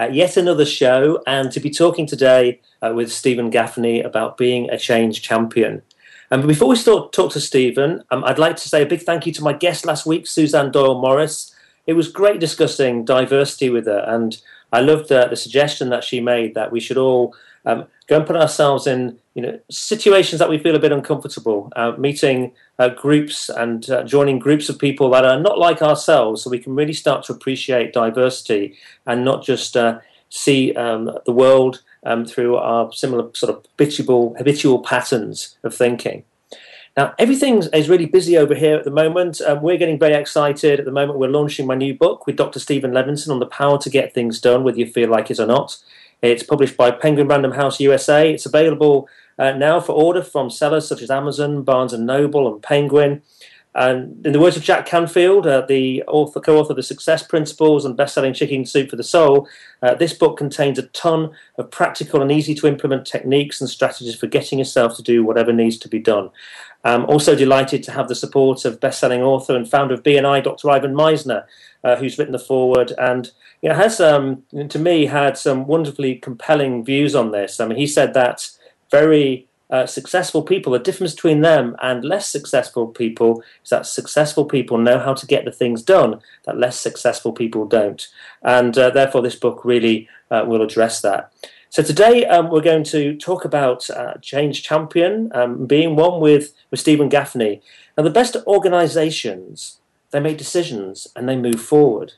uh, yet another show and to be talking today uh, with Steven Gaffney about being a change champion. And um, before we start talk to Steven, um, I'd like to say a big thank you to my guest last week, Suzanne Doyle Morris. It was great discussing diversity with her, and I loved uh, the suggestion that she made that we should all um, go and put ourselves in you know situations that we feel a bit uncomfortable, uh, meeting uh, groups and uh, joining groups of people that are not like ourselves, so we can really start to appreciate diversity and not just uh, see um, the world um, through our similar sort of habitual habitual patterns of thinking. Now, everything is really busy over here at the moment. Um, we're getting very excited. At the moment, we're launching my new book with Dr. Stephen Levinson on the power to get things done, whether you feel like it or not. It's published by Penguin Random House USA. It's available uh, now for order from sellers such as Amazon, Barnes and Noble, and Penguin. And in the words of Jack Canfield, uh, the author, co-author of the Success Principles and best-selling Chicken Soup for the Soul, uh, this book contains a ton of practical and easy-to-implement techniques and strategies for getting yourself to do whatever needs to be done. I'm also delighted to have the support of best-selling author and founder of BNI, Dr. Ivan Misner, uh, who's written the foreword and know, has, um, to me, had some wonderfully compelling views on this. I mean, he said that very uh, successful people, the difference between them and less successful people is that successful people know how to get the things done that less successful people don't. And uh, therefore, this book really uh, will address that. So today um, we're going to talk about uh, Change Champion um, being one with, with Steven Gaffney. Now, the best organizations, they make decisions and they move forward.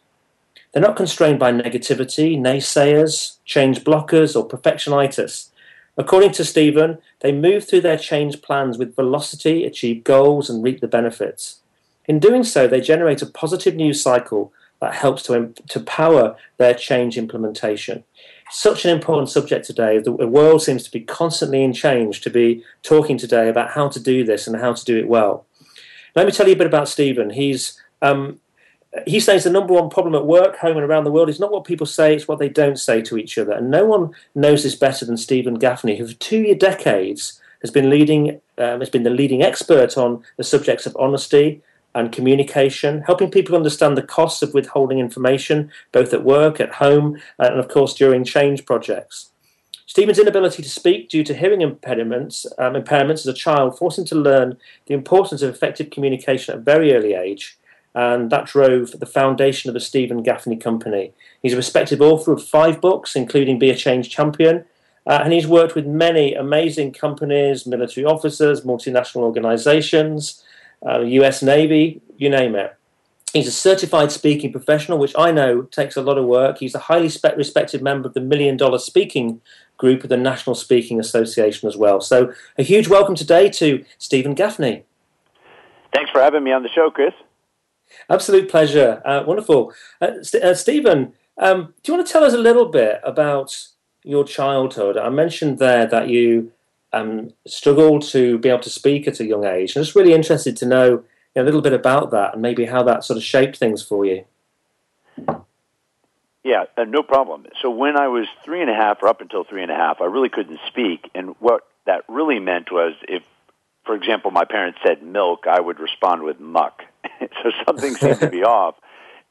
They're not constrained by negativity, naysayers, change blockers, or perfectionitis. According to Steven, they move through their change plans with velocity, achieve goals, and reap the benefits. In doing so, they generate a positive news cycle that helps to, to power their change implementation. Such an important subject today. The world seems to be constantly in change to be talking today about how to do this and how to do it well. Let me tell you a bit about Steven. He's um, he says the number one problem at work, home, and around the world is not what people say, it's what they don't say to each other. And no one knows this better than Steven Gaffney, who for two decades has been leading, um, has been the leading expert on the subjects of honesty and communication, helping people understand the costs of withholding information, both at work, at home, and of course during change projects. Steven's inability to speak due to hearing impairments, um, impairments as a child forced him to learn the importance of effective communication at a very early age and that drove the foundation of the Steven Gaffney Company. He's a respected author of five books, including Be a Change Champion, uh, and he's worked with many amazing companies, military officers, multinational organizations, uh, US Navy, you name it. He's a certified speaking professional, which I know takes a lot of work. He's a highly spe- respected member of the Million Dollar Speaking Group of the National Speaking Association as well. So, a huge welcome today to Steven Gaffney. Thanks for having me on the show, Chris. Absolute pleasure. Uh, wonderful. Uh, St- uh, Steven, um, do you want to tell us a little bit about your childhood? I mentioned there that you um, struggled to be able to speak at a young age. I'm just really interested to know you know, a little bit about that and maybe how that sort of shaped things for you. Yeah, uh, no problem. So when I was three and a half, or up until three and a half, I really couldn't speak, and what that really meant was if for example, my parents said milk, I would respond with muck. so something seemed to be off.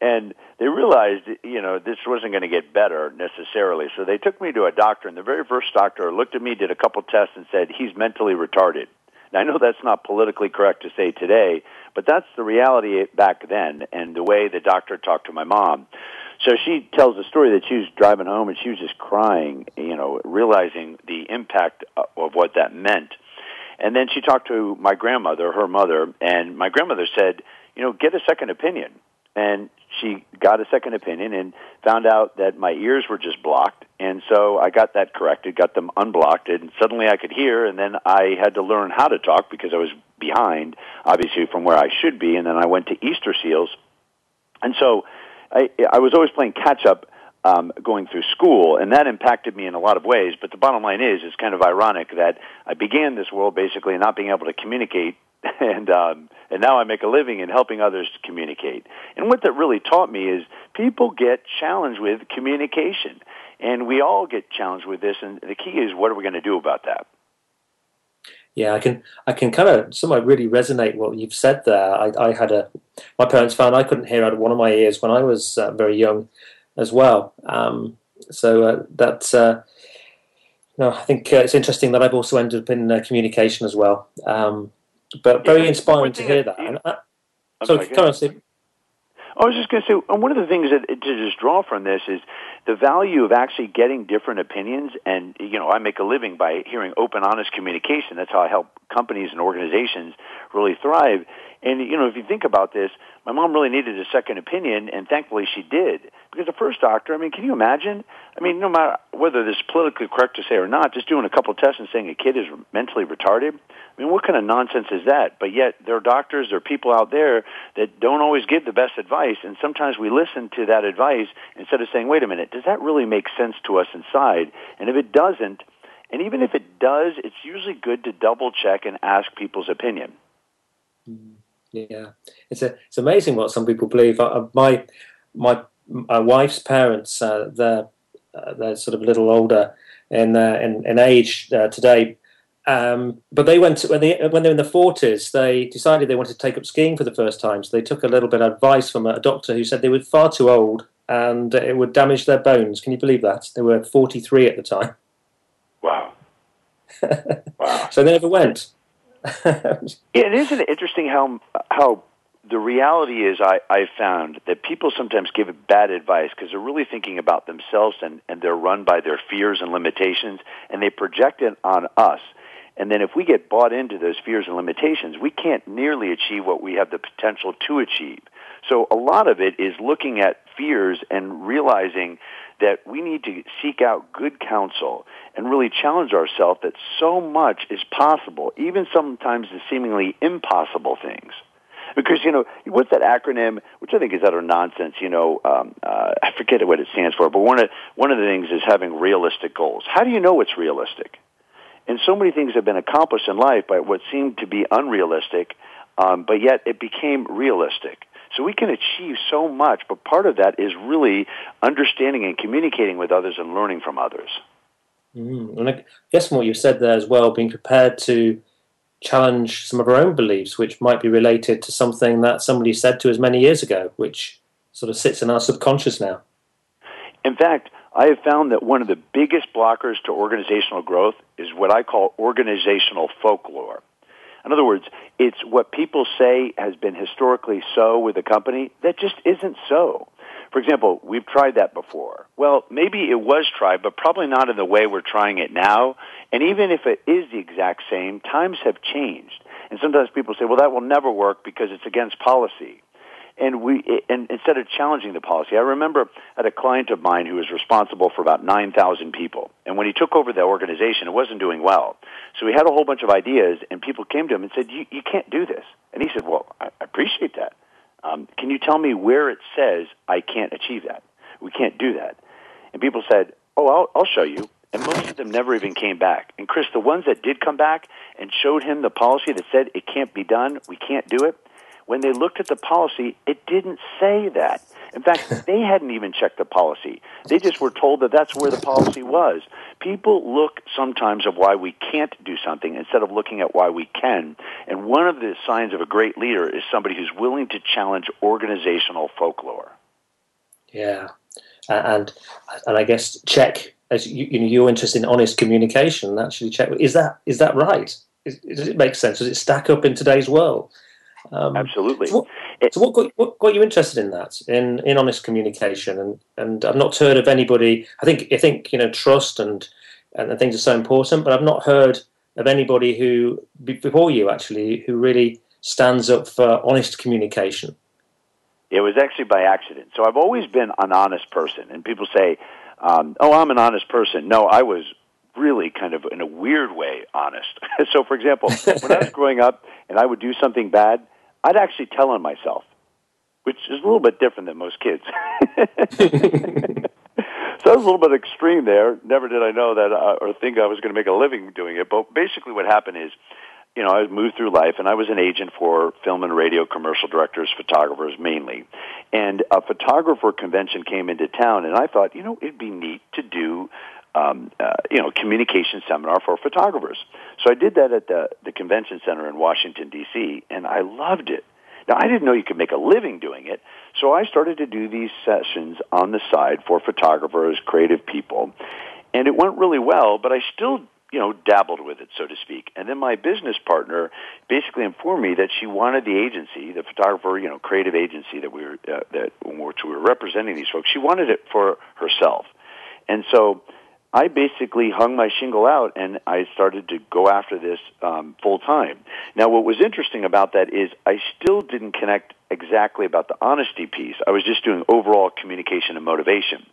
And they realized, you know, this wasn't going to get better necessarily. So they took me to a doctor, and the very first doctor looked at me, did a couple tests, and said, he's mentally retarded. Now, I know that's not politically correct to say today, but that's the reality back then and the way the doctor talked to my mom. So she tells the story that she was driving home and she was just crying, you know, realizing the impact of what that meant. And then she talked to my grandmother, her mother, and my grandmother said, you know, get a second opinion. And she got a second opinion and found out that my ears were just blocked. And so I got that corrected, got them unblocked, and suddenly I could hear. And then I had to learn how to talk because I was behind, obviously, from where I should be. And then I went to Easter Seals. And so I, I was always playing catch up um, going through school, and that impacted me in a lot of ways. But the bottom line is, it's kind of ironic that I began this world basically not being able to communicate, and um, and now I make a living in helping others communicate. And what that really taught me is people get challenged with communication, and we all get challenged with this. And the key is, what are we going to do about that? Yeah, I can I can kind of somewhat really resonate what you've said there. I, I had a my parents found I couldn't hear out of one of my ears when I was uh, very young as well. Um, so uh, that's uh, no, I think uh, it's interesting that I've also ended up in uh, communication as well. Um, but very yeah, inspiring to hear that. And, uh, so, come on, Steve. I was just going to say, and one of the things that to just draw from this is the value of actually getting different opinions. And you know, I make a living by hearing open, honest communication. That's how I help companies and organizations really thrive. And you know, if you think about this, my mom really needed a second opinion, and thankfully she did. Because the first doctor, I mean, can you imagine? I mean, no matter whether this is politically correct to say or not, just doing a couple tests and saying a kid is mentally retarded. I mean, what kind of nonsense is that? But yet, there are doctors, there are people out there that don't always give the best advice, and sometimes we listen to that advice instead of saying, "Wait a minute, does that really make sense to us inside?" And if it doesn't, and even if it does, it's usually good to double check and ask people's opinion. Mm-hmm. Yeah, it's a, it's amazing what some people believe. Uh, my my my wife's parents, uh, they're uh, they're sort of a little older in uh, in, in age uh, today, um, but they went when they when they're in the forties. They decided they wanted to take up skiing for the first time. So they took a little bit of advice from a doctor who said they were far too old and it would damage their bones. Can you believe that? They were forty three at the time. Wow. wow. so they never went. Yeah, it isn't interesting how how the reality is I, I found that people sometimes give bad advice because they're really thinking about themselves and, and they're run by their fears and limitations and they project it on us. And then if we get bought into those fears and limitations, we can't nearly achieve what we have the potential to achieve. So a lot of it is looking at fears and realizing that we need to seek out good counsel and really challenge ourselves that so much is possible, even sometimes the seemingly impossible things. Because, you know, what's that acronym, which I think is utter nonsense, you know, um, uh, I forget what it stands for, but one of, one of the things is having realistic goals. How do you know what's realistic? And so many things have been accomplished in life by what seemed to be unrealistic, um, but yet it became realistic. So we can achieve so much, but part of that is really understanding and communicating with others and learning from others. Mm. And I guess from what you said there as well, being prepared to challenge some of our own beliefs, which might be related to something that somebody said to us many years ago, which sort of sits in our subconscious now. In fact, I have found that one of the biggest blockers to organizational growth is what I call organizational folklore. In other words, it's what people say has been historically so with a company that just isn't so. For example, we've tried that before. Well, maybe it was tried, but probably not in the way we're trying it now. And even if it is the exact same, times have changed. And sometimes people say, well, that will never work because it's against policy and we and instead of challenging the policy i remember at a client of mine who was responsible for about 9000 people and when he took over the organization it wasn't doing well so he had a whole bunch of ideas and people came to him and said you, you can't do this and he said well i appreciate that um, can you tell me where it says i can't achieve that we can't do that. And people said oh i'll, I'll show you. And most of them never even came back. And Chris, the ones that did come back and showed him the policy that said it can't be done, we can't do it, when they looked at the policy, it didn't say that. In fact, they hadn't even checked the policy. They just were told that that's where the policy was. People look sometimes of why we can't do something instead of looking at why we can. And one of the signs of a great leader is somebody who's willing to challenge organizational folklore. Yeah. And and I guess check as you, you know you're interested in honest communication. Actually, check is that is that right? does it make sense? Does it stack up in today's world? Um, Absolutely. So, what, so what, got, what, got, you interested in that, in, in honest communication? And, and I've not heard of anybody. I think I think you know trust and and things are so important, but I've not heard of anybody who before you actually who really stands up for honest communication. It was actually by accident. So I've always been an honest person, and people say, um, "Oh, I'm an honest person." No, I was really kind of in a weird way honest. so, for example, when I was growing up and I would do something bad, I'd actually tell on myself, which is a little bit different than most kids. so I was a little bit extreme there. Never did I know that uh, or think I was going to make a living doing it. But basically, what happened is, you know, I moved through life, and I was an agent for film and radio commercial directors, photographers mainly. And a photographer convention came into town, and I thought, you know, it'd be neat to do um, uh, you know, communication seminar for photographers. So I did that at the, the convention center in Washington, D.C., and I loved it. Now, I didn't know you could make a living doing it, so I started to do these sessions on the side for photographers, creative people, and it went really well, but I still you know, dabbled with it, so to speak. And then my business partner basically informed me that she wanted the agency, the photographer, you know, creative agency that we were uh, that which we were representing these folks. She wanted it for herself, and so I basically hung my shingle out and I started to go after this um, full time. Now, what was interesting about that is I still didn't connect exactly about the honesty piece. I was just doing overall communication and motivation.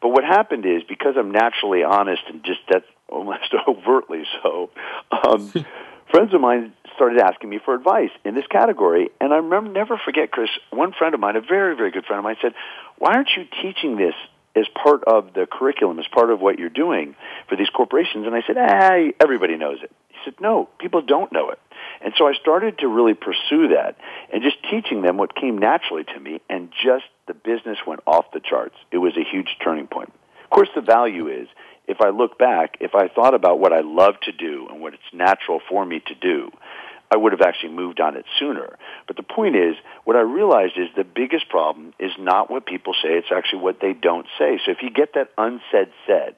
But what happened is because I'm naturally honest and just that's almost overtly so, um, friends of mine started asking me for advice in this category. And I remember, never forget, Chris, one friend of mine, a very, very good friend of mine, said, Why aren't you teaching this as part of the curriculum, as part of what you're doing for these corporations. And I said, ah, everybody knows it. He said, no, people don't know it. And so I started to really pursue that and just teaching them what came naturally to me and just the business went off the charts. It was a huge turning point. Of course, the value is if I look back, if I thought about what I love to do and what it's natural for me to do, I would have actually moved on it sooner. But the point is, what I realized is the biggest problem is not what people say, it's actually what they don't say. So if you get that unsaid said,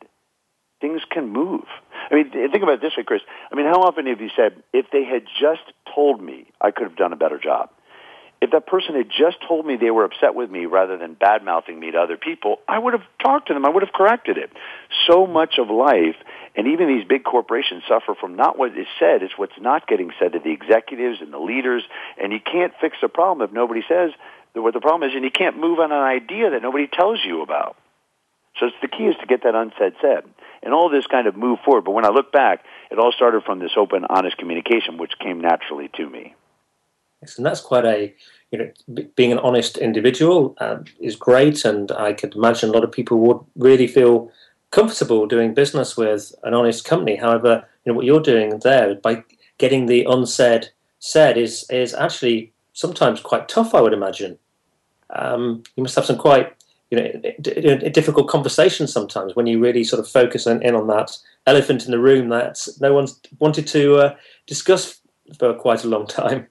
things can move. I mean, think about it this way, Chris. I mean, how often have you said, if they had just told me, I could have done a better job? If that person had just told me they were upset with me rather than bad mouthing me to other people, I would have talked to them. I would have corrected it. So much of life and even these big corporations suffer from not what is said, it's what's not getting said to the executives and the leaders. And you can't fix a problem if nobody says what the problem is, and you can't move on an idea that nobody tells you about. So it's the key is to get that unsaid said. And all this kind of moved forward. But when I look back, it all started from this open, honest communication, which came naturally to me. And that's quite a, you know, being an honest individual uh, is great. And I could imagine a lot of people would really feel comfortable doing business with an honest company. However, you know what you're doing there by getting the unsaid said is is actually sometimes quite tough. I would imagine. Um, you must have some quite you know difficult conversations sometimes when you really sort of focus in, in on that elephant in the room that no one's wanted to uh, discuss for quite a long time.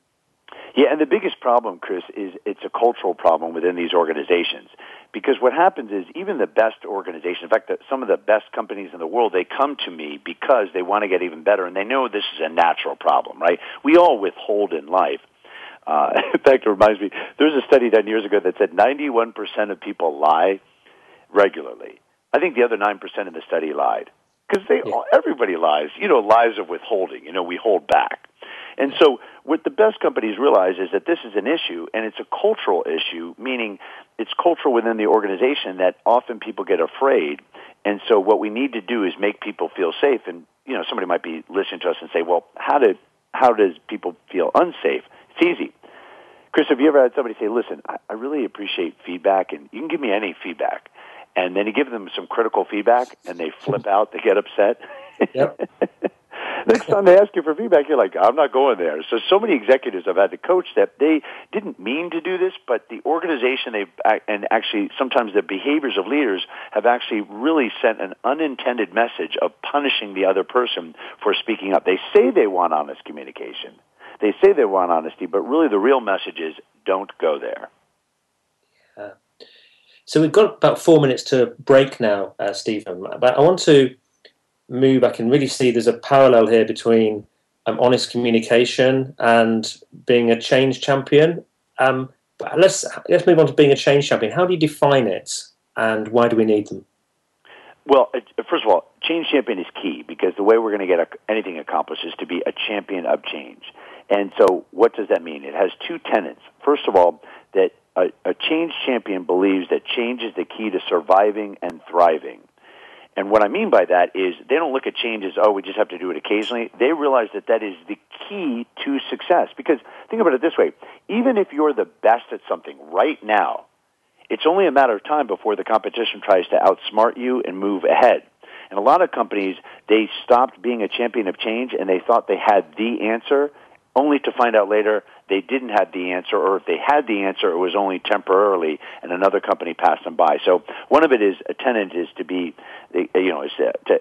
Yeah, and the biggest problem, Chris, is it's a cultural problem within these organizations. Because what happens is even the best organizations, in fact, the, some of the best companies in the world, they come to me because they want to get even better and they know this is a natural problem, right? We all withhold in life. Uh, in fact, it reminds me, there was a study done years ago that said 91% of people lie regularly. I think the other 9% in the study lied. Because they, yeah. everybody lies. You know, lies of withholding. You know, we hold back. And so what the best companies realize is that this is an issue and it's a cultural issue, meaning it's cultural within the organization that often people get afraid. And so what we need to do is make people feel safe. And, you know, somebody might be listening to us and say, well, how did, how does people feel unsafe? It's easy. Chris, have you ever had somebody say, listen, I, I really appreciate feedback and you can give me any feedback. And then you give them some critical feedback and they flip out, they get upset. Yep. Next time they ask you for feedback, you're like, I'm not going there. So, so many executives I've had to coach that they didn't mean to do this, but the organization they and actually sometimes the behaviors of leaders have actually really sent an unintended message of punishing the other person for speaking up. They say they want honest communication. They say they want honesty, but really the real message is don't go there. So we've got about four minutes to break now, uh, Steven. But I want to move, I can really see there's a parallel here between um, honest communication and being a change champion. Um, let's let's move on to being a change champion. How do you define it, and why do we need them? Well, first of all, change champion is key because the way we're going to get anything accomplished is to be a champion of change. And so, what does that mean? It has two tenets. First of all, that a, a change champion believes that change is the key to surviving and thriving. And what I mean by that is they don't look at change as, oh, we just have to do it occasionally. They realize that that is the key to success. Because think about it this way even if you're the best at something right now, it's only a matter of time before the competition tries to outsmart you and move ahead. And a lot of companies, they stopped being a champion of change and they thought they had the answer only to find out later they didn't have the answer, or if they had the answer, it was only temporarily, and another company passed them by. So one of it is a tenant is to be, you know, is to, to,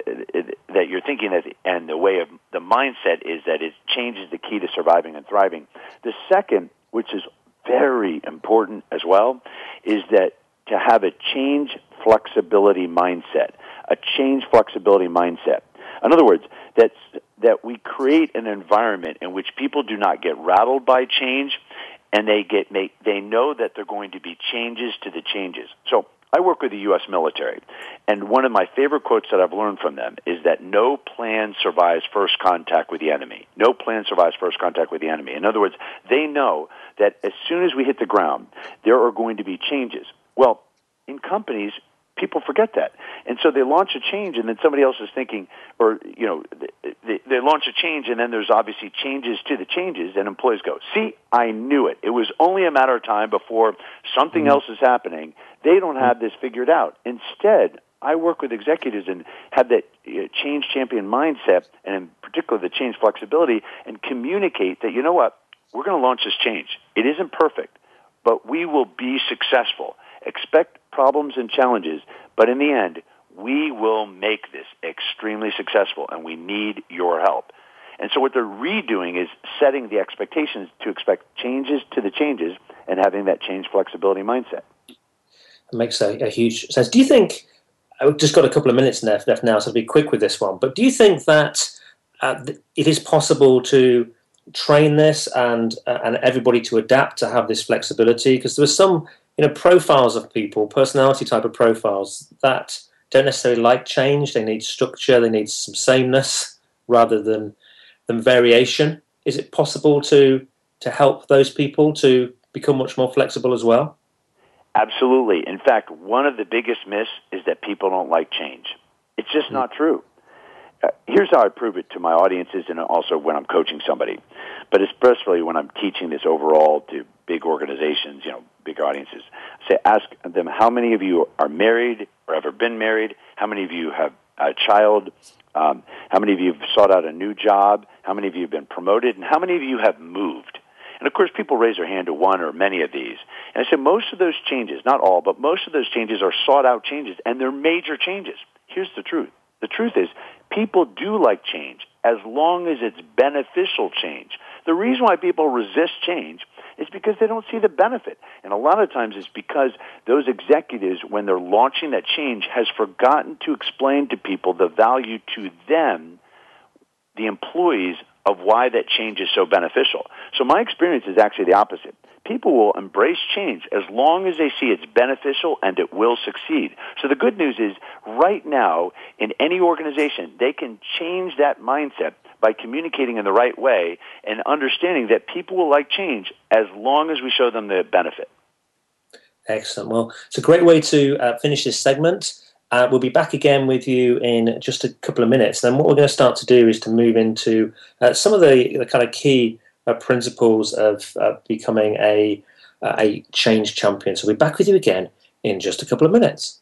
that you're thinking that, and the way of the mindset is that it changes the key to surviving and thriving. The second, which is very important as well, is that to have a change flexibility mindset, a change flexibility mindset. In other words, that's that we create an environment in which people do not get rattled by change and they get make, they know that there are going to be changes to the changes. So I work with the U.S. military, and one of my favorite quotes that I've learned from them is that no plan survives first contact with the enemy. No plan survives first contact with the enemy. In other words, they know that as soon as we hit the ground, there are going to be changes. Well, in companies, people forget that. And so they launch a change and then somebody else is thinking, or, you know, they, they launch a change and then there's obviously changes to the changes and employees go, see, I knew it. It was only a matter of time before something mm-hmm. else is happening. They don't have this figured out. Instead, I work with executives and have that uh, change champion mindset and in particular the change flexibility and communicate that, you know what, we're going to launch this change. It isn't perfect, but we will be successful. Expect problems and challenges, but in the end, we will make this extremely successful and we need your help. And so what they're redoing is setting the expectations to expect changes to the changes and having that change flexibility mindset. It makes a, a huge sense. Do you think, I've just got a couple of minutes left, now, so I'll be quick with this one, but do you think that uh, it is possible to train this and uh, and everybody to adapt to have this flexibility because there was some you know profiles of people, personality type of profiles that don't necessarily like change. They need structure. They need some sameness rather than than variation. Is it possible to to help those people to become much more flexible as well? Absolutely. In fact, one of the biggest myths is that people don't like change. It's just mm-hmm. not true. Uh, here's how I prove it to my audiences and also when I'm coaching somebody, but especially when I'm teaching this overall to big organizations, you know, big audiences. Say, ask them how many of you are married or ever been married, how many of you have a child, um, how many of you have sought out a new job, how many of you have been promoted, and how many of you have moved. And of course, people raise their hand to one or many of these. And I said most of those changes, not all, but most of those changes are sought out changes, and they're major changes. Here's the truth. The truth is, people do like change as long as it's beneficial change. The reason why people resist change is because they don't see the benefit. And a lot of times it's because those executives, when they're launching that change, has forgotten to explain to people the value to them, the employees, of why that change is so beneficial. So my experience is actually the opposite people will embrace change as long as they see it's beneficial and it will succeed. So the good news is right now in any organization, they can change that mindset by communicating in the right way and understanding that people will like change as long as we show them the benefit. Excellent. Well, it's a great way to uh, finish this segment. Uh, we'll be back again with you in just a couple of minutes. Then, what we're going to start to do is to move into uh, some of the, the kind of key uh, principles of uh, becoming a, uh, a change champion. So we'll be back with you again in just a couple of minutes.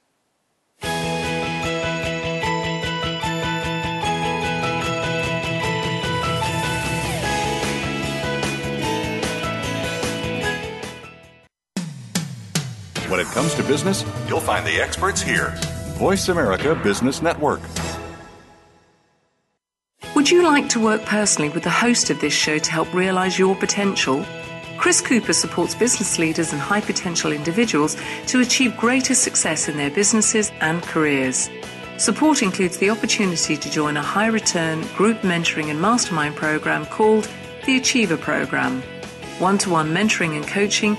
When it comes to business, you'll find the experts here. Voice America Business Network. Would you like to work personally with the host of this show to help realize your potential? Chris Cooper supports business leaders and high potential individuals to achieve greater success in their businesses and careers. Support includes the opportunity to join a high return group mentoring and mastermind program called the Achiever Program. One to one mentoring and coaching,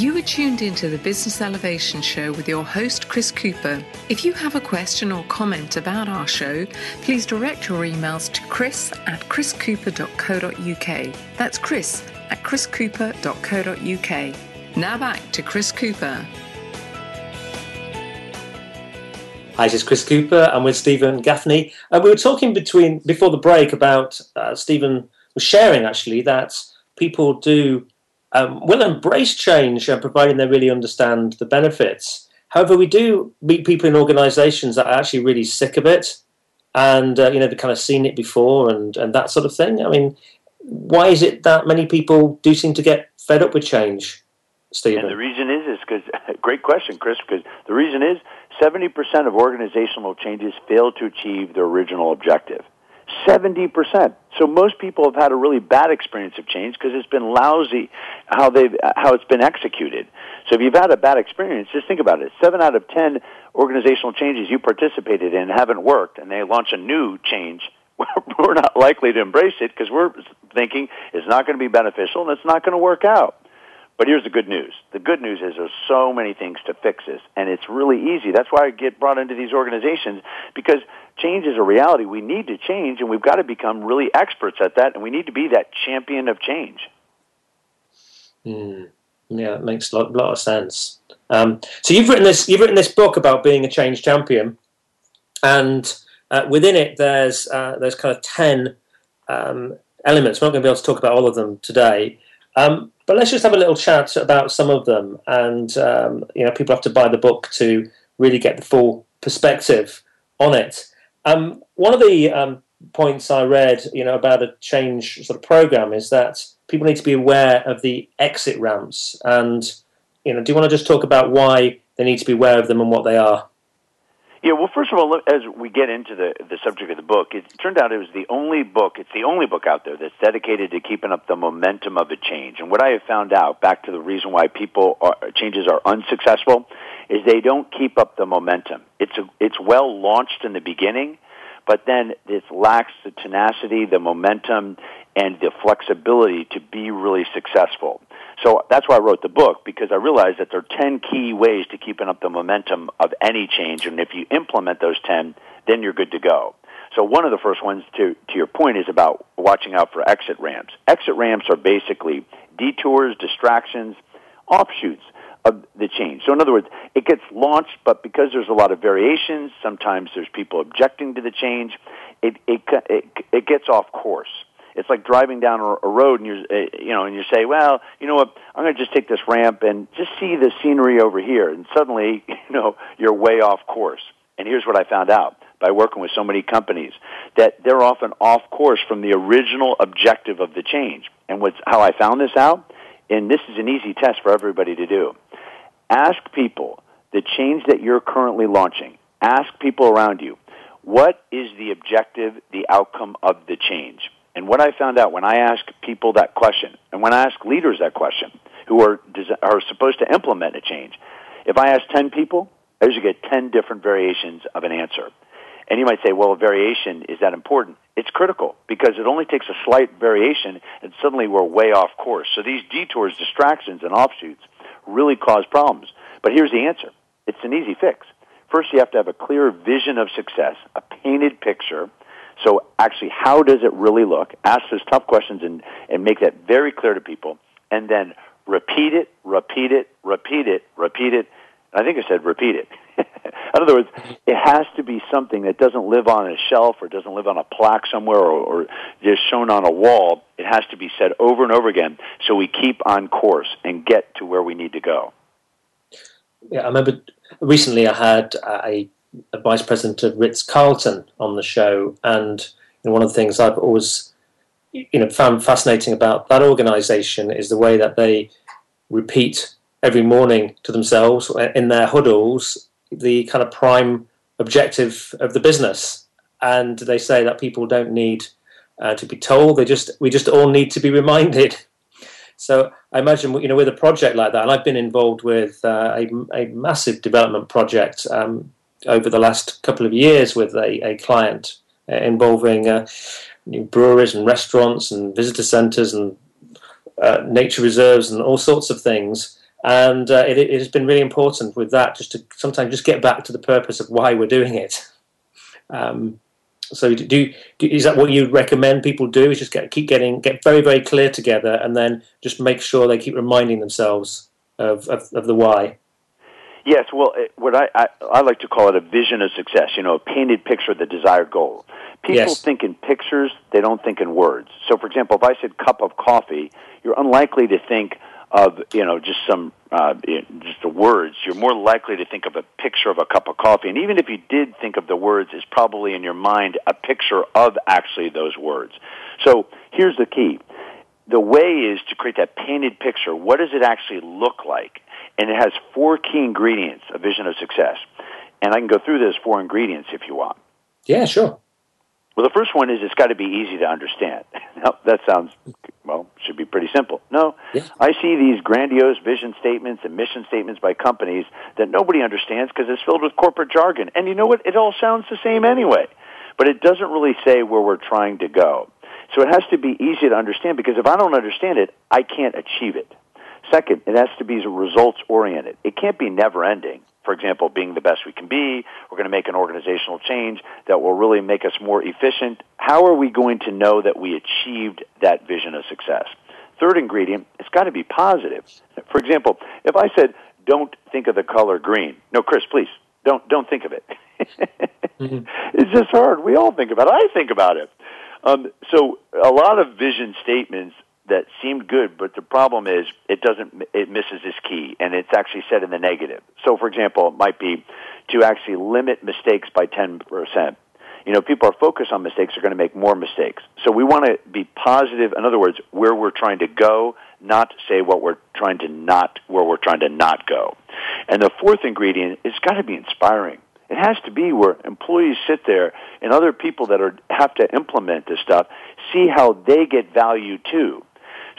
You are tuned into the Business Elevation Show with your host, Chris Cooper. If you have a question or comment about our show, please direct your emails to chris at chriscooper.co.uk. That's chris at chriscooper.co.uk. Now back to Chris Cooper. Hi, this is Chris Cooper. I'm with Steven Gaffney. And we were talking between before the break about uh, Steven was sharing actually that people do um, will embrace change, uh, providing they really understand the benefits. However, we do meet people in organisations that are actually really sick of it, and uh, you know they've kind of seen it before and and that sort of thing. I mean, why is it that many people do seem to get fed up with change, Steven? And the reason is is because great question, Chris. Because the reason is seventy percent of organizational changes fail to achieve their original objective. 70%. So most people have had a really bad experience of change because it's been lousy how they've, how it's been executed. So if you've had a bad experience, just think about it. 7 out of 10 organizational changes you participated in haven't worked and they launch a new change. We're not likely to embrace it because we're thinking it's not going to be beneficial and it's not going to work out. But here's the good news. The good news is there's so many things to fix this, and it's really easy. That's why I get brought into these organizations because change is a reality. We need to change, and we've got to become really experts at that, and we need to be that champion of change. Mm, yeah, it makes a lot, lot of sense. Um, so you've written this. You've written this book about being a change champion, and uh, within it, there's uh, there's kind of ten um, elements. We're not going to be able to talk about all of them today. Um, but let's just have a little chat about some of them, and um, you know, people have to buy the book to really get the full perspective on it. Um, one of the um, points I read, you know, about a change sort of program is that people need to be aware of the exit ramps, and you know, do you want to just talk about why they need to be aware of them and what they are? Yeah, well, first of all, as we get into the the subject of the book, it turned out it was the only book. It's the only book out there that's dedicated to keeping up the momentum of a change. And what I have found out, back to the reason why people are, changes are unsuccessful, is they don't keep up the momentum. It's a, it's well launched in the beginning, but then it lacks the tenacity, the momentum, and the flexibility to be really successful. So that's why I wrote the book because I realized that there are 10 key ways to keeping up the momentum of any change. And if you implement those 10, then you're good to go. So one of the first ones to, to your point is about watching out for exit ramps. Exit ramps are basically detours, distractions, offshoots of the change. So in other words, it gets launched, but because there's a lot of variations, sometimes there's people objecting to the change, it, it, it, it gets off course. It's like driving down a road and you're, uh, you know, and you say, well, you know what, I'm going to just take this ramp and just see the scenery over here. And suddenly, you know, you're way off course. And here's what I found out by working with so many companies that they're often off course from the original objective of the change. And what's how I found this out, and this is an easy test for everybody to do. Ask people the change that you're currently launching. Ask people around you, what is the objective, the outcome of the change? And what I found out when I ask people that question, and when I ask leaders that question, who are are supposed to implement a change, if I ask ten people, I usually get ten different variations of an answer. And you might say, well, a variation is that important? It's critical because it only takes a slight variation and suddenly we're way off course. So these detours, distractions, and offshoots really cause problems. But here's the answer. It's an easy fix. First, you have to have a clear vision of success, a painted picture. So actually, how does it really look? Ask those tough questions and, and make that very clear to people. And then repeat it, repeat it, repeat it, repeat it. I think I said repeat it. In other words, it has to be something that doesn't live on a shelf or doesn't live on a plaque somewhere or, or just shown on a wall. It has to be said over and over again so we keep on course and get to where we need to go. Yeah, I remember recently I had a, a vice president of Ritz Carlton on the show, and you know, one of the things I've always you know found fascinating about that organisation is the way that they repeat every morning to themselves in their huddles the kind of prime objective of the business. And they say that people don't need uh, to be told; they just we just all need to be reminded. So I imagine you know with a project like that, and I've been involved with uh, a, a, massive development project um, over the last couple of years with a, a client uh, involving uh, breweries and restaurants and visitor centres and uh, nature reserves and all sorts of things and uh, it, it, has been really important with that just to sometimes just get back to the purpose of why we're doing it. Um, so do, do, is that what you recommend people do? Is just get keep getting get very very clear together, and then just make sure they keep reminding themselves of of, of the why. Yes, well, what I, I I like to call it a vision of success. You know, a painted picture of the desired goal. People yes. think in pictures; they don't think in words. So, for example, if I said cup of coffee, you're unlikely to think of you know just some uh, just the words, you're more likely to think of a picture of a cup of coffee. And even if you did think of the words, it's probably in your mind a picture of actually those words. So here's the key. The way is to create that painted picture. What does it actually look like? And it has four key ingredients, a vision of success. And I can go through those four ingredients if you want. Yeah, sure. Well, the first one is it's got to be easy to understand. now, that sounds, well, should be pretty simple. No, yeah. I see these grandiose vision statements and mission statements by companies that nobody understands because it's filled with corporate jargon. And you know what? It all sounds the same anyway. But it doesn't really say where we're trying to go. So it has to be easy to understand because if I don't understand it, I can't achieve it. Second, it has to be results oriented. It can't be never ending for example, being the best we can be. We're going to make an organizational change that will really make us more efficient. How are we going to know that we achieved that vision of success? Third ingredient, it's got to be positive. For example, if I said, don't think of the color green. No, Chris, please, don't, don't think of it. mm-hmm. It's just hard. We all think about it. I think about it. Um, so a lot of vision statements that seemed good, but the problem is it doesn't, it misses this key, and it's actually said in the negative. So, for example, it might be to actually limit mistakes by 10%. You know, people are focused on mistakes they're going to make more mistakes. So we want to be positive. In other words, where we're trying to go, not say what we're trying to not, where we're trying to not go. And the fourth ingredient is got to be inspiring. It has to be where employees sit there and other people that are have to implement this stuff see how they get value too.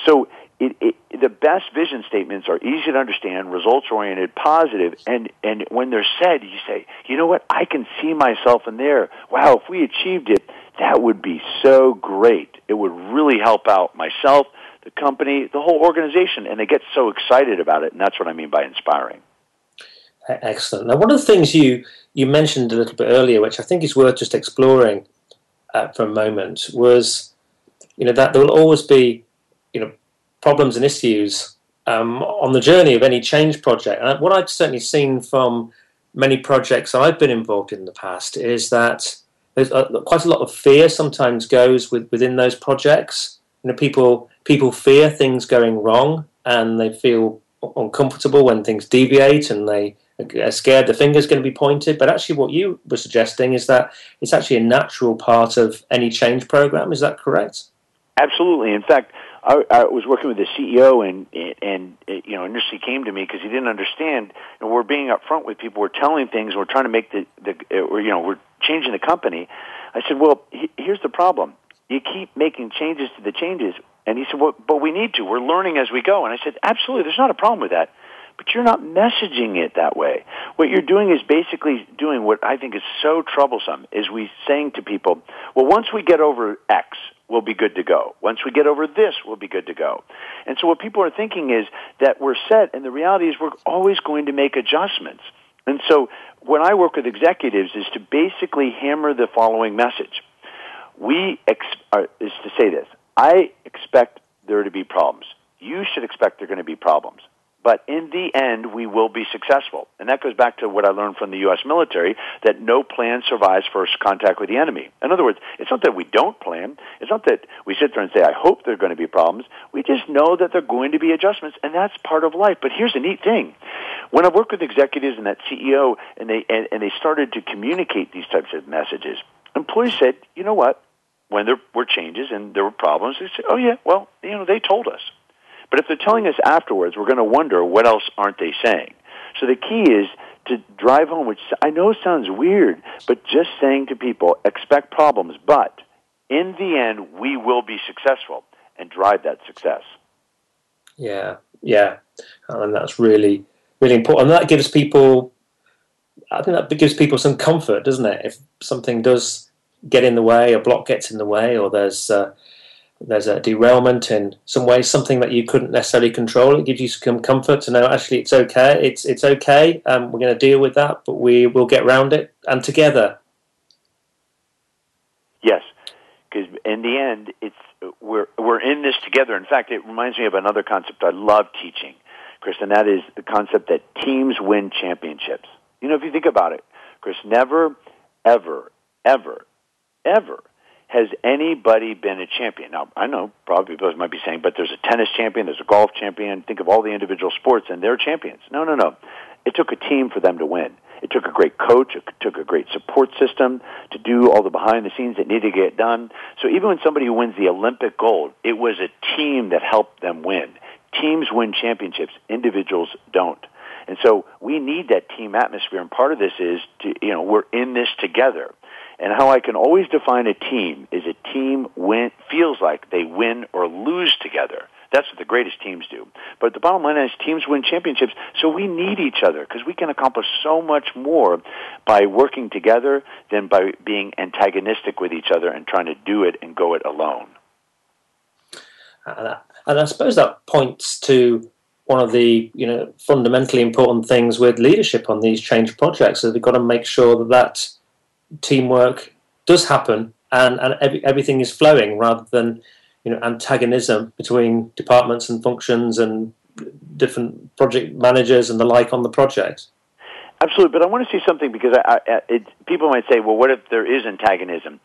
So it, it, the best vision statements are easy to understand, results oriented, positive, and and when they're said, you say, you know what, I can see myself in there. Wow, if we achieved it, that would be so great. It would really help out myself, the company, the whole organization, and they get so excited about it, and that's what I mean by inspiring. Excellent. Now, one of the things you you mentioned a little bit earlier, which I think is worth just exploring uh, for a moment, was you know that there will always be you know problems and issues um, on the journey of any change project. And what I've certainly seen from many projects I've been involved in, in the past is that there's a, quite a lot of fear sometimes goes with, within those projects. You know, people people fear things going wrong, and they feel uncomfortable when things deviate, and they are scared the finger's going to be pointed. But actually, what you were suggesting is that it's actually a natural part of any change program. Is that correct? Absolutely. In fact, I, I was working with the CEO, and and you know, initially came to me because he didn't understand. And we're being upfront with people. We're telling things. We're trying to make the the, or, you know, we're changing the company. I said, well, he, here's the problem. you keep making changes to the changes. And he said, well, but we need to. We're learning as we go. And I said, absolutely, there's not a problem with that. But you're not messaging it that way. What you're doing is basically doing what I think is so troublesome, is we saying to people, well, once we get over X, we'll be good to go. Once we get over this, we'll be good to go. And so what people are thinking is that we're set, and the reality is we're always going to make adjustments. And so when I work with executives is to basically hammer the following message. We, ex- uh, is to say this, I expect there to be problems. You should expect there are going to be problems. But in the end, we will be successful. And that goes back to what I learned from the U.S. military, that no plan survives first contact with the enemy. In other words, it's not that we don't plan. It's not that we sit there and say, I hope there are going to be problems. We just know that there are going to be adjustments, and that's part of life. But here's a neat thing. When I worked with executives and that CEO, and they, and, and they started to communicate these types of messages, employees said, you know what? When there were changes and there were problems, they said, oh yeah, well, you know, they told us. But if they're telling us afterwards, we're going to wonder what else aren't they saying. So the key is to drive home, which I know sounds weird, but just saying to people, expect problems, but in the end, we will be successful and drive that success. Yeah, yeah, and that's really, really important. And that gives people, I think that gives people some comfort, doesn't it? If something does get in the way, a block gets in the way, or there's uh, there's a derailment in some ways, something that you couldn't necessarily control. It gives you some comfort to know actually it's okay. It's it's okay. Um, we're going to deal with that, but we will get around it and together. Yes, because in the end, it's we're we're in this together. In fact, it reminds me of another concept I love teaching, Chris, and that is the concept that teams win championships. You know, if you think about it, Chris, never, ever, ever, ever has anybody been a champion? Now, I know probably people might be saying, but there's a tennis champion, there's a golf champion. Think of all the individual sports, and they're champions. No, no, no. It took a team for them to win. It took a great coach. It took a great support system to do all the behind the scenes that needed to get done. So even when somebody wins the Olympic gold, it was a team that helped them win. Teams win championships. Individuals don't. And so we need that team atmosphere. And part of this is to, you know, we're in this together. And how I can always define a team is a team win, feels like they win or lose together. That's what the greatest teams do. But the bottom line is teams win championships, so we need each other because we can accomplish so much more by working together than by being antagonistic with each other and trying to do it and go it alone. And I suppose that points to one of the you know fundamentally important things with leadership on these change projects is we've got to make sure that that teamwork does happen and, and every, everything is flowing rather than you know antagonism between departments and functions and different project managers and the like on the project. Absolutely, but I want to see something because I, I, it, people might say, "Well, what if there is antagonism?"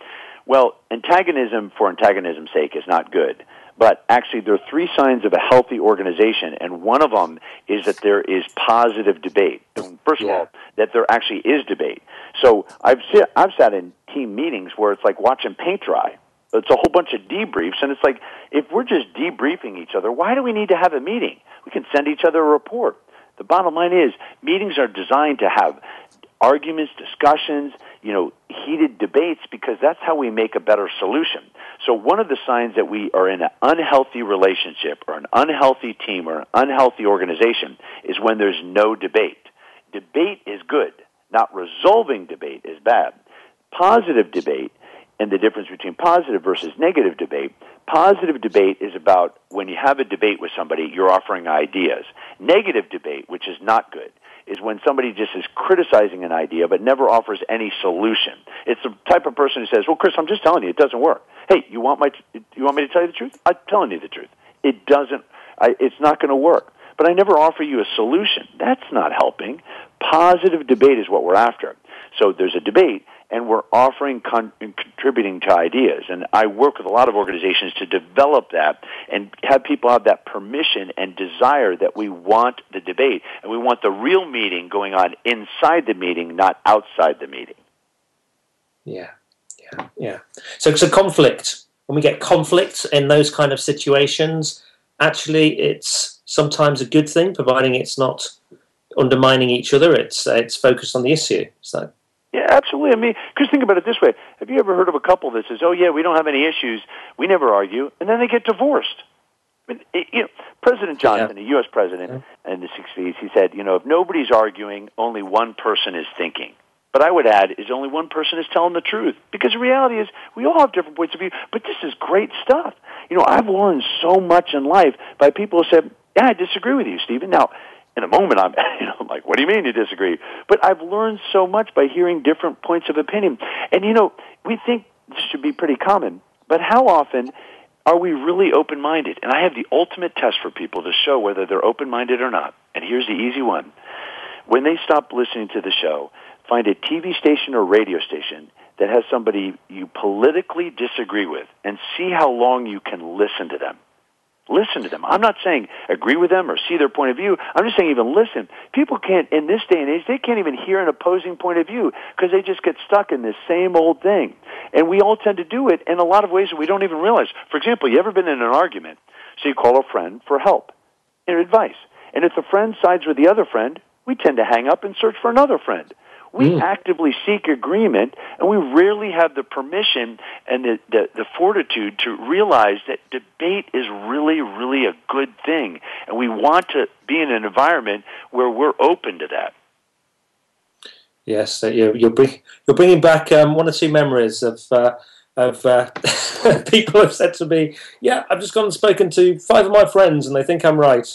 Well, antagonism for antagonism's sake is not good. But actually, there are three signs of a healthy organization, and one of them is that there is positive debate. First of yeah. all, that there actually is debate. So I've sit, I've sat in team meetings where it's like watching paint dry. It's a whole bunch of debriefs, and it's like if we're just debriefing each other, why do we need to have a meeting? We can send each other a report. The bottom line is meetings are designed to have arguments, discussions, you know, heated debates because that's how we make a better solution. So one of the signs that we are in an unhealthy relationship or an unhealthy team or an unhealthy organization is when there's no debate. Debate is good. Not resolving debate is bad. Positive debate and the difference between positive versus negative debate. Positive debate is about when you have a debate with somebody, you're offering ideas. Negative debate, which is not good, is when somebody just is criticizing an idea but never offers any solution. It's the type of person who says, "Well, Chris, I'm just telling you, it doesn't work." Hey, you want my you want me to tell you the truth? I'm telling you the truth. It doesn't. I, it's not going to work. But I never offer you a solution. That's not helping. Positive debate is what we're after. So there's a debate, and we're offering con- contributing to ideas. And I work with a lot of organizations to develop that and have people have that permission and desire that we want the debate and we want the real meeting going on inside the meeting, not outside the meeting. Yeah, yeah, yeah. So, so conflict. When we get conflict in those kind of situations, actually, it's sometimes a good thing, providing it's not undermining each other. It's uh, it's focused on the issue. So Yeah, absolutely. I mean, because think about it this way: Have you ever heard of a couple that says, "Oh yeah, we don't have any issues, we never argue," and then they get divorced? I mean, it, you know, President Johnson, Yeah. a U.S. president in the '60s, he said, "You know, if nobody's arguing, only one person is thinking." But I would add, is only one person is telling the truth. Because the reality is, we all have different points of view. But this is great stuff. You know, I've learned so much in life by people who said, "Yeah, I disagree with you, Steven." Now, in a moment, I'm, you know, I'm like, "What do you mean you disagree?" But I've learned so much by hearing different points of opinion. And you know, we think this should be pretty common, but how often are we really open-minded? And I have the ultimate test for people to show whether they're open-minded or not. And here's the easy one: when they stop listening to the show, find a TV station or radio station that has somebody you politically disagree with and see how long you can listen to them. Listen to them. I'm not saying agree with them or see their point of view. I'm just saying even listen. People can't, in this day and age, they can't even hear an opposing point of view because they just get stuck in this same old thing. And we all tend to do it in a lot of ways that we don't even realize. For example, you ever been in an argument? So you call a friend for help and advice. And if the friend sides with the other friend, we tend to hang up and search for another friend. We actively seek agreement, and we rarely have the permission and the, the, the fortitude to realize that debate is really, really a good thing. And we want to be in an environment where we're open to that. Yes, you're you're, bring, you're bringing back um, one or two memories of uh, of uh, people have said to me, "Yeah, I've just gone and spoken to five of my friends, and they think I'm right."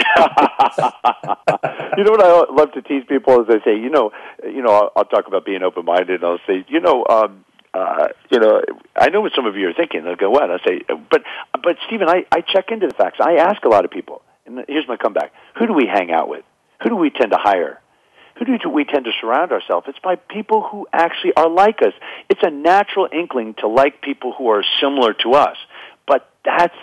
you know what I love to tease people is I say, you know, you know, I'll, I'll talk about being open minded, and I'll say, you know, um, uh, you know, I know what some of you are thinking. They'll go, "What?" I say, but but Steven, I I check into the facts. I ask a lot of people, and here's my comeback: Who do we hang out with? Who do we tend to hire? Who do we tend to surround ourselves? It's by people who actually are like us. It's a natural inkling to like people who are similar to us, but that's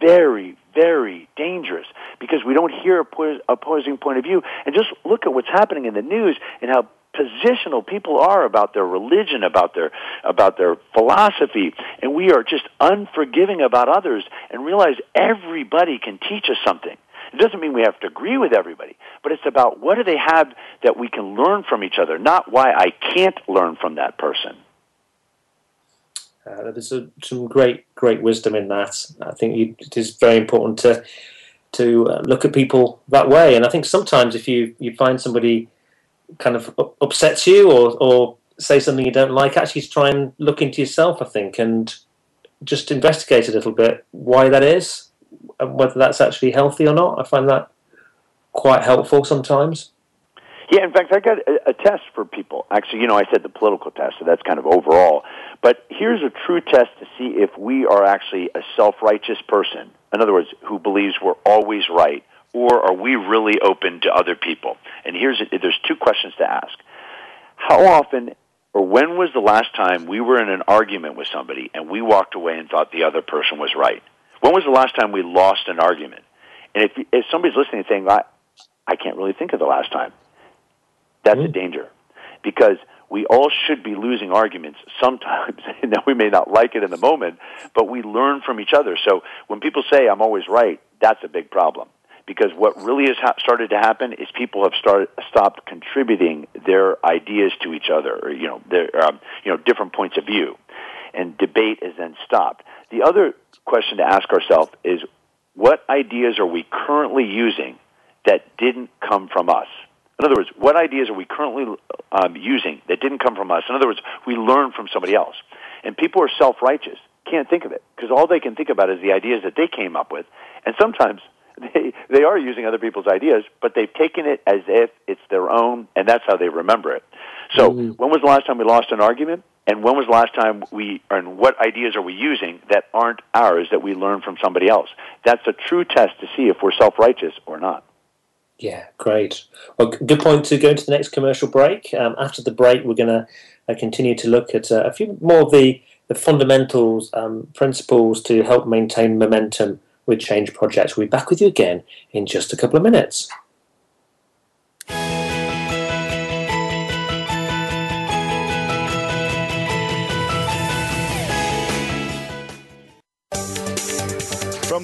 very, very dangerous because we don't hear oppo- opposing point of view. And just look at what's happening in the news and how positional people are about their religion, about their about their philosophy, and we are just unforgiving about others and realize everybody can teach us something. It doesn't mean we have to agree with everybody, but it's about what do they have that we can learn from each other, not why I can't learn from that person. Uh, there's a, some great, great wisdom in that. I think you, it is very important to to uh, look at people that way. And I think sometimes if you, you find somebody kind of upsets you or, or say something you don't like, actually try and look into yourself. I think and just investigate a little bit why that is, and whether that's actually healthy or not. I find that quite helpful sometimes. Yeah, in fact, I got a, a test for people. Actually, you know, I said the political test, so that's kind of overall. But here's a true test to see if we are actually a self-righteous person. In other words, who believes we're always right, or are we really open to other people? And here's there's two questions to ask. How often or when was the last time we were in an argument with somebody and we walked away and thought the other person was right? When was the last time we lost an argument? And if, if somebody's listening and saying, I, I can't really think of the last time, that's a mm-hmm. danger. Because we all should be losing arguments sometimes. now, we may not like it in the moment, but we learn from each other. So when people say, I'm always right, that's a big problem. Because what really has ha- started to happen is people have started stopped contributing their ideas to each other, or you know, their um, you know different points of view, and debate is then stopped. The other question to ask ourselves is, what ideas are we currently using that didn't come from us? In other words, what ideas are we currently um, using that didn't come from us? In other words, we learned from somebody else. And people are self-righteous, can't think of it because all they can think about is the ideas that they came up with, and sometimes they they are using other people's ideas, but they've taken it as if it's their own, and that's how they remember it. So, when was the last time we lost an argument? And when was the last time we, and what ideas are we using that aren't ours that we learned from somebody else? That's a true test to see if we're self-righteous or not. Yeah, great. Well, good point to go into the next commercial break. Um, after the break, we're going to uh, continue to look at uh, a few more of the, the fundamentals, um, principles to help maintain momentum with change projects. We'll be back with you again in just a couple of minutes.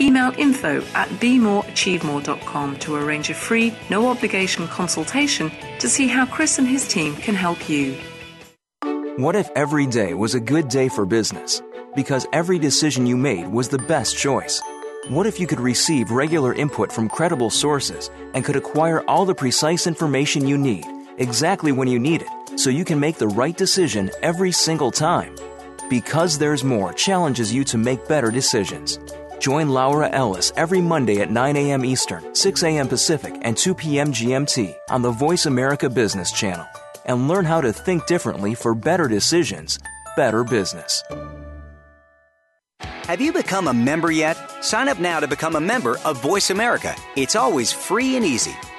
Email info at bemoreachievemore.com to arrange a free, no obligation consultation to see how Chris and his team can help you. What if every day was a good day for business? Because every decision you made was the best choice. What if you could receive regular input from credible sources and could acquire all the precise information you need, exactly when you need it, so you can make the right decision every single time? Because There's More challenges you to make better decisions. Join Laura Ellis every Monday at 9 a.m. Eastern, 6 a.m. Pacific, and 2 p.m. GMT on the Voice America Business Channel and learn how to think differently for better decisions, better business. Have you become a member yet? Sign up now to become a member of Voice America. It's always free and easy.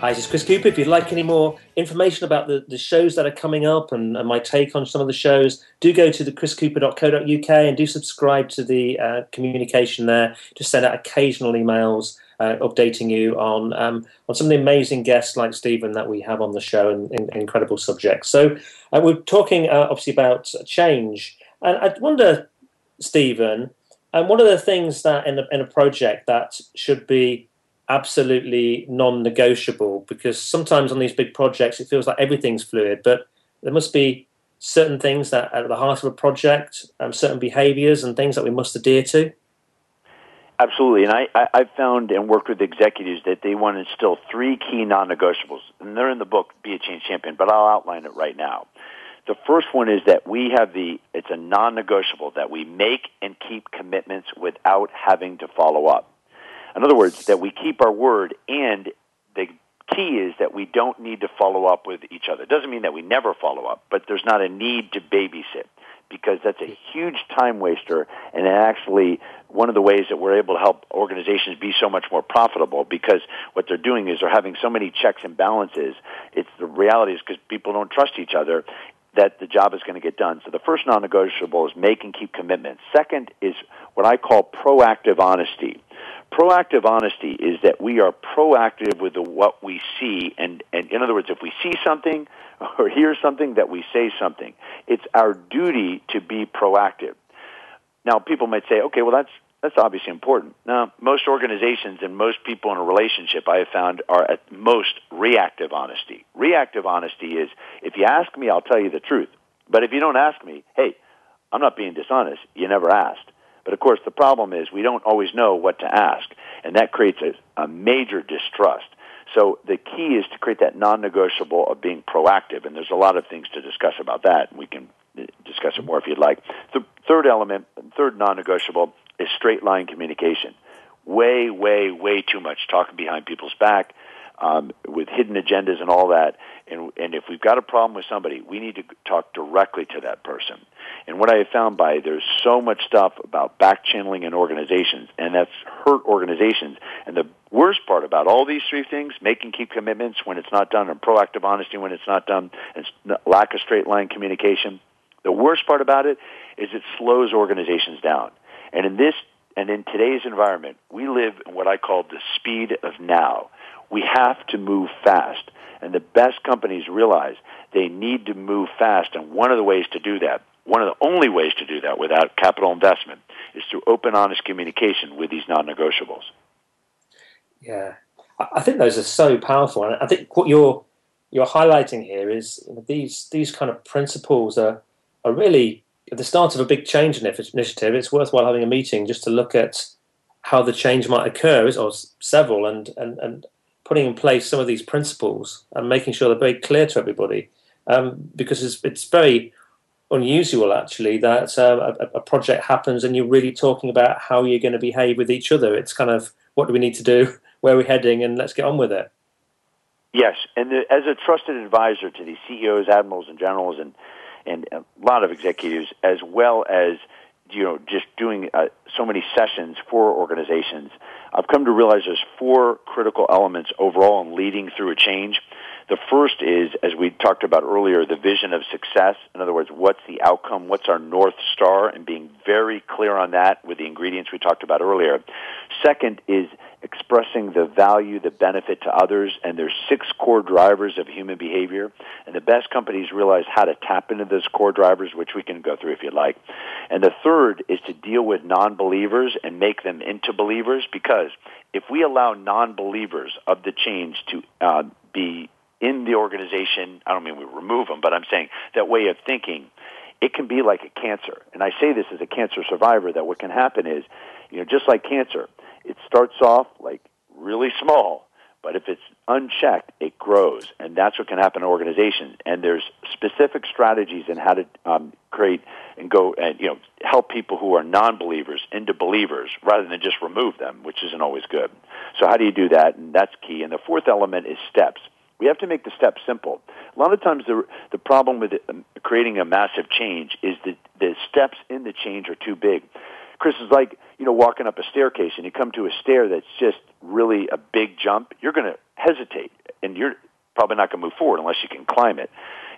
Hi, this is Chris Cooper. If you'd like any more information about the, the shows that are coming up and, and my take on some of the shows, do go to the chriscooper.co.uk and do subscribe to the uh, communication there. Just send out occasional emails uh, updating you on um, on some of the amazing guests like Steven that we have on the show and, and incredible subjects. So uh, we're talking uh, obviously about change, and I wonder, Steven, and one of the things that in a, in a project that should be absolutely non-negotiable because sometimes on these big projects it feels like everything's fluid but there must be certain things that at the heart of a project um, certain behaviors and things that we must adhere to. Absolutely. And I, I, i've found and worked with executives that they want to instill three key non-negotiables and they're in the book be a change champion but i'll outline it right now. The first one is that we have the it's a non-negotiable that we make and keep commitments without having to follow up in other words, that we keep our word, and the key is that we don't need to follow up with each other. It doesn't mean that we never follow up, but there's not a need to babysit because that's a huge time waster and actually one of the ways that we're able to help organizations be so much more profitable because what they're doing is they're having so many checks and balances. It's the reality is because people don't trust each other that the job is going to get done. So the first non-negotiable is make and keep commitments. Second is what I call proactive honesty. Proactive honesty is that we are proactive with the, what we see, and, and in other words, if we see something or hear something, that we say something. It's our duty to be proactive. Now, people might say, okay, well, that's that's obviously important. Now, most organizations and most people in a relationship I have found are at most reactive honesty. Reactive honesty is if you ask me, I'll tell you the truth. But if you don't ask me, hey, I'm not being dishonest. You never asked. But of course, the problem is we don't always know what to ask, and that creates a, a major distrust. So the key is to create that non-negotiable of being proactive, and there's a lot of things to discuss about that. We can uh, discuss it more if you'd like. The third element, third non-negotiable, is straight line communication. Way, way, way too much talking behind people's back um, with hidden agendas and all that. And, and if we've got a problem with somebody, we need to talk directly to that person. And what I have found by there's so much stuff about back channeling in organizations, and that's hurt organizations. And the worst part about all these three things, making keep commitments when it's not done, and proactive honesty when it's not done, and lack of straight line communication, the worst part about it is it slows organizations down. And in this and in today's environment, we live in what I call the speed of now We have to move fast. And the best companies realize they need to move fast. And one of the ways to do that, one of the only ways to do that without capital investment, is through open, honest communication with these non negotiables. Yeah. I think those are so powerful. And I think what you're you're highlighting here is these these kind of principles are are really at the start of a big change initiative. It's worthwhile having a meeting just to look at how the change might occur, or several, and and and putting in place some of these principles and making sure they're very clear to everybody. Um, because it's, it's very unusual actually that uh, a, a, project happens and you're really talking about how you're going to behave with each other. It's kind of what do we need to do, where we're heading, and let's get on with it. Yes, and the, as a trusted advisor to these CEOs, admirals, and generals, and and a lot of executives, as well as you know, just doing uh, so many sessions for organizations, I've come to realize there's four critical elements overall in leading through a change. The first is, as we talked about earlier, the vision of success. In other words, what's the outcome? What's our North Star? And being very clear on that with the ingredients we talked about earlier. Second is expressing the value, the benefit to others, and there's six core drivers of human behavior. And the best companies realize how to tap into those core drivers, which we can go through if you'd like. And the third is to deal with non-believers and make them into believers because if we allow non-believers of the change to uh, be in the organization, I don't mean we remove them, but I'm saying that way of thinking, it can be like a cancer. And I say this as a cancer survivor that what can happen is, you know, just like cancer, it starts off like really small, but if it's unchecked, it grows, and that's what can happen in organizations. And there's specific strategies in how to um, create and go and you know help people who are non-believers into believers rather than just remove them, which isn't always good. So how do you do that? And that's key. And the fourth element is steps. We have to make the steps simple. A lot of times, the the problem with um, creating a massive change is that the steps in the change are too big. Chris is like you know walking up a staircase, and you come to a stair that's just really a big jump. You're going to hesitate, and you're probably not going to move forward unless you can climb it.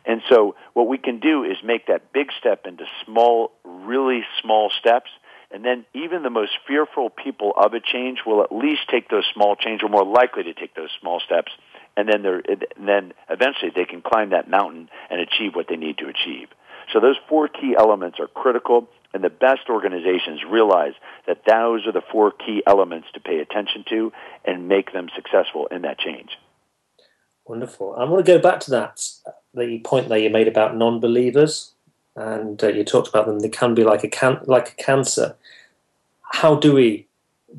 And so, what we can do is make that big step into small, really small steps. And then even the most fearful people of a change will at least take those small change, or more likely to take those small steps and then they're and then eventually they can climb that mountain and achieve what they need to achieve. So those four key elements are critical, and the best organizations realize that those are the four key elements to pay attention to and make them successful in that change. Wonderful. I want to go back to that the point that you made about non-believers, and uh, you talked about them. They can be like a can- like a cancer. How do we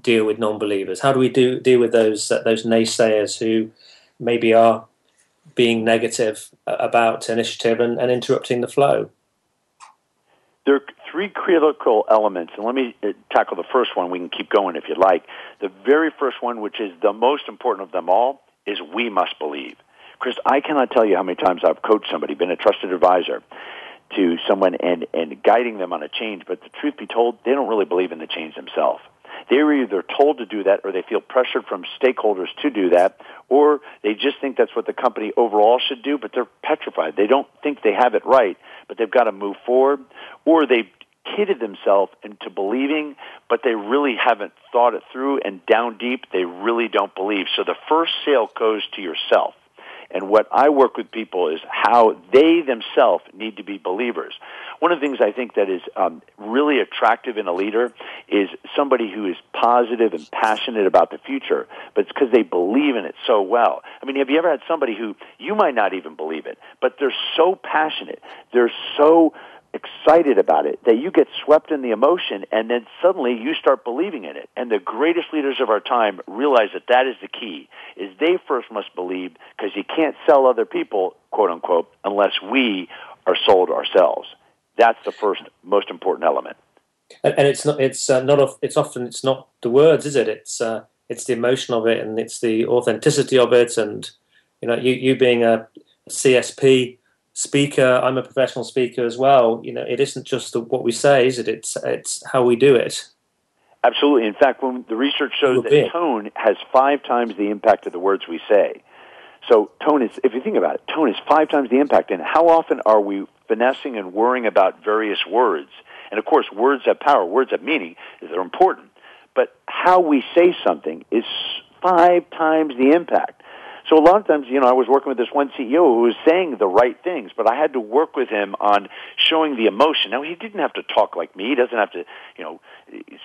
deal with non-believers? How do we do deal with those uh, those naysayers who maybe are being negative about initiative and, and interrupting the flow? There are three critical elements, and let me uh, tackle the first one. We can keep going if you'd like. The very first one, which is the most important of them all, is we must believe. Chris, I cannot tell you how many times I've coached somebody, been a trusted advisor to someone and, and guiding them on a change, but the truth be told, they don't really believe in the change themselves. They're either told to do that or they feel pressured from stakeholders to do that, or they just think that's what the company overall should do, but they're petrified. They don't think they have it right, but they've got to move forward, or they've kidded themselves into believing, but they really haven't thought it through, and down deep, they really don't believe. So the first sale goes to yourself. And what I work with people is how they themselves need to be believers. One of the things I think that is um, really attractive in a leader is somebody who is positive and passionate about the future, but it's because they believe in it so well. I mean, have you ever had somebody who you might not even believe it, but they're so passionate, they're so excited about it that you get swept in the emotion and then suddenly you start believing in it and the greatest leaders of our time realize that that is the key is they first must believe because you can't sell other people quote unquote unless we are sold ourselves that's the first most important element and, and it's not it's uh, not it's often it's not the words is it it's uh, it's the emotion of it and it's the authenticity of it and you know you you being a CSP speaker. I'm a professional speaker as well. You know, it isn't just the, what we say, is it? It's it's how we do it. Absolutely. In fact, when the research shows that tone has five times the impact of the words we say. So tone is, if you think about it, tone is five times the impact. And how often are we finessing and worrying about various words? And of course, words have power. Words have meaning. They're important. But how we say something is five times the impact. So a lot of times, you know, I was working with this one CEO who was saying the right things, but I had to work with him on showing the emotion. Now he didn't have to talk like me. He doesn't have to, you know,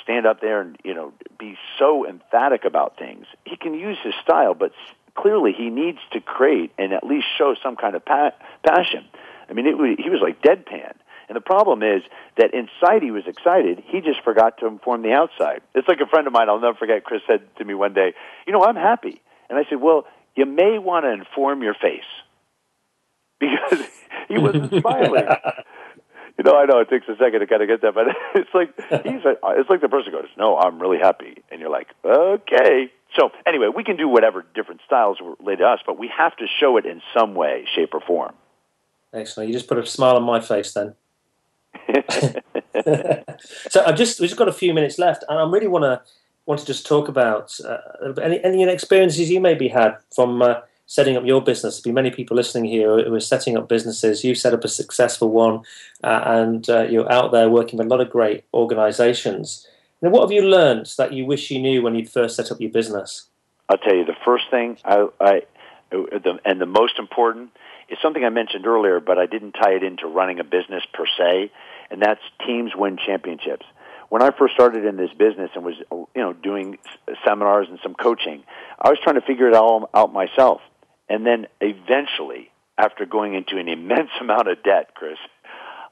stand up there and, you know, be so emphatic about things. He can use his style, but clearly he needs to create and at least show some kind of pa- passion. I mean, it, he was like deadpan. And the problem is that inside he was excited. He just forgot to inform the outside. It's like a friend of mine, I'll never forget, Chris said to me one day, you know, I'm happy. And I said, well, you may want to inform your face. Because he wasn't smiling. you know, I know it takes a second to kind of get that, but it's like he's a, it's like the person goes, "No, I'm really happy," and you're like, "Okay." So anyway, we can do whatever different styles relate to us, but we have to show it in some way, shape, or form. Excellent. You just put a smile on my face then. so I've just we've just got a few minutes left, and I really want to want to just talk about uh, any any experiences you maybe had from uh, setting up your business. There'll be many people listening here who are setting up businesses. You set up a successful one, uh, and uh, you're out there working with a lot of great organisations. Now, what have you learned that you wish you knew when you first set up your business? I'll tell you the first thing I, I the, and the most important is something I mentioned earlier, but I didn't tie it into running a business per se, and that's teams win championships. When I first started in this business and was, you know, doing seminars and some coaching, I was trying to figure it all out myself. And then eventually, after going into an immense amount of debt, Chris,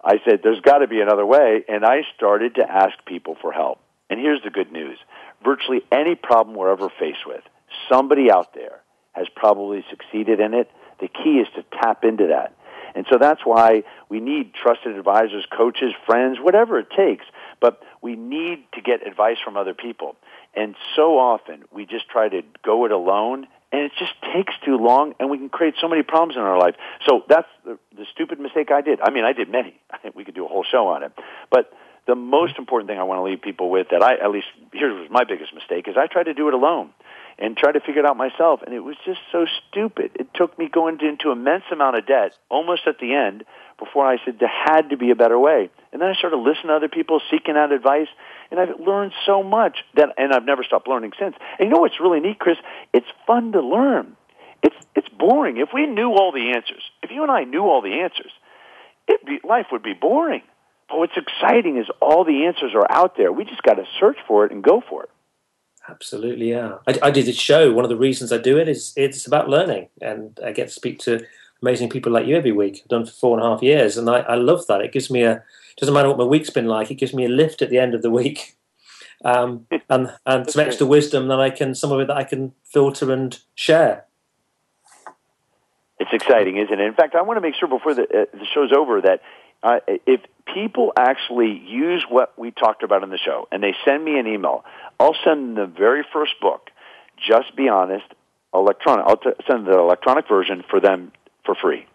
I said, there's got to be another way. And I started to ask people for help. And here's the good news. Virtually any problem we're ever faced with, somebody out there has probably succeeded in it. The key is to tap into that. And so that's why we need trusted advisors, coaches, friends, whatever it takes. But we need to get advice from other people. And so often we just try to go it alone and it just takes too long and we can create so many problems in our life. So that's the, the stupid mistake I did. I mean, I did many. I think we could do a whole show on it. But the most important thing I want to leave people with that I, at least, here was my biggest mistake, is I tried to do it alone and tried to figure it out myself. And it was just so stupid. It took me going into immense amount of debt almost at the end before I said there had to be a better way. And then I started listening to other people, seeking out advice, and I've learned so much that, and I've never stopped learning since. And you know what's really neat, Chris? It's fun to learn. It's it's boring. If we knew all the answers, if you and I knew all the answers, it be, life would be boring. But what's exciting is all the answers are out there. We just got to search for it and go for it. Absolutely, yeah. I, I did this show. One of the reasons I do it is it's about learning, and I get to speak to amazing people like you every week. I've done for four and a half years, and I, I love that. It gives me a doesn't matter what my week's been like. It gives me a lift at the end of the week, um, and and some extra wisdom that I can some of it that I can filter and share. It's exciting, isn't it? In fact, I want to make sure before the, uh, the show's over that uh, if people actually use what we talked about in the show and they send me an email, I'll send the very first book. Just be honest, electronic. I'll t- send the electronic version for them for free.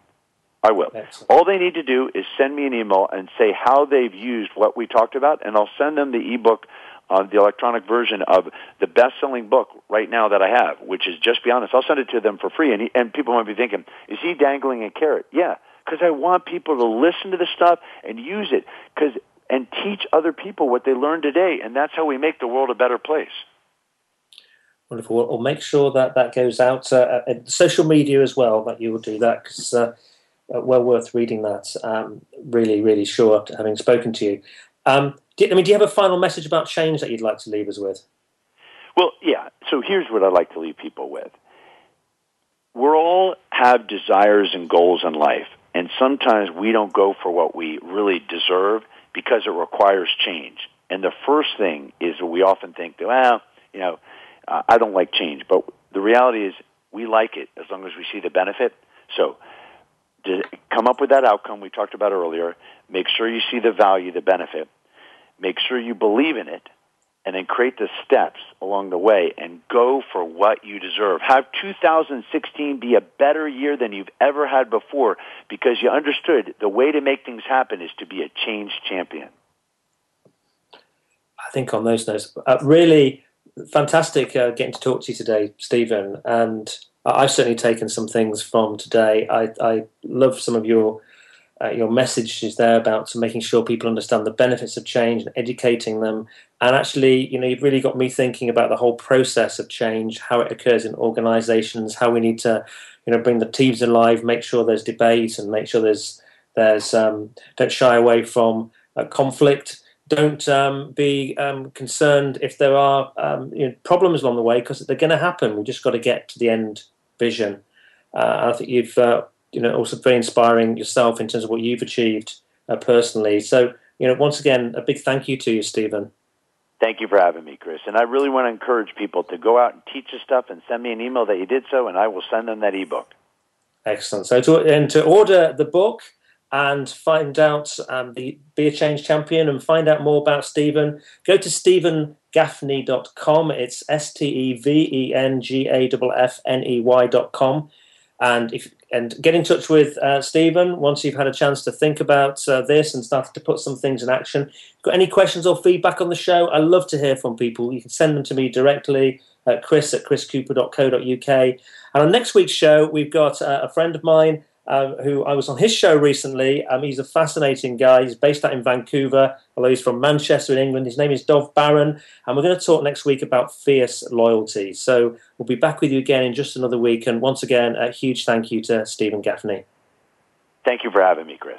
I will. Excellent. All they need to do is send me an email and say how they've used what we talked about, and I'll send them the ebook, uh, the electronic version of the best-selling book right now that I have, which is Just Be Honest. I'll send it to them for free, and, he, and people might be thinking, is he dangling a carrot? Yeah, because I want people to listen to the stuff and use it, because and teach other people what they learned today, and that's how we make the world a better place. Wonderful. We'll, we'll make sure that that goes out uh, social media as well. That you will do that because uh, uh, well worth reading that. Um, really, really sure after having spoken to you. Um, do, I mean, do you have a final message about change that you'd like to leave us with? Well, yeah. So here's what I'd like to leave people with. We all have desires and goals in life, and sometimes we don't go for what we really deserve because it requires change. And the first thing is that we often think, well, you know, uh, I don't like change, but the reality is we like it as long as we see the benefit. So to come up with that outcome we talked about earlier, make sure you see the value, the benefit, make sure you believe in it, and then create the steps along the way and go for what you deserve. Have 2016 be a better year than you've ever had before because you understood the way to make things happen is to be a change champion. I think on those notes, uh, really fantastic uh, getting to talk to you today, Steven. And I've certainly taken some things from today. I, I love some of your uh, your message is there about making sure people understand the benefits of change and educating them. And actually, you know, you've really got me thinking about the whole process of change, how it occurs in organisations, how we need to, you know, bring the teams alive, make sure there's debate, and make sure there's there's um, don't shy away from uh, conflict. Don't um, be um, concerned if there are um, you know, problems along the way because they're going to happen. We've just got to get to the end vision. Uh, I think you've uh, you know also very inspiring yourself in terms of what you've achieved uh, personally. So you know once again a big thank you to you, Steven. Thank you for having me, Chris. And I really want to encourage people to go out and teach us stuff and send me an email that you did so, and I will send them that ebook. Excellent. So to and to order the book and find out um, the Be a Change Champion and find out more about Steven, go to stevengaffney.com. It's S T E V E N G A F F N E Y.com. And if and get in touch with uh, Steven once you've had a chance to think about uh, this and start to put some things in action. Got any questions or feedback on the show? I love to hear from people. You can send them to me directly at chris at chriscooper.co.uk. And on next week's show, we've got uh, a friend of mine um, who I was on his show recently. Um, he's a fascinating guy. He's based out in Vancouver, although he's from Manchester in England. His name is Dov Baron, and we're going to talk next week about fierce loyalty. So we'll be back with you again in just another week. And once again, a huge thank you to Steven Gaffney. Thank you for having me, Chris.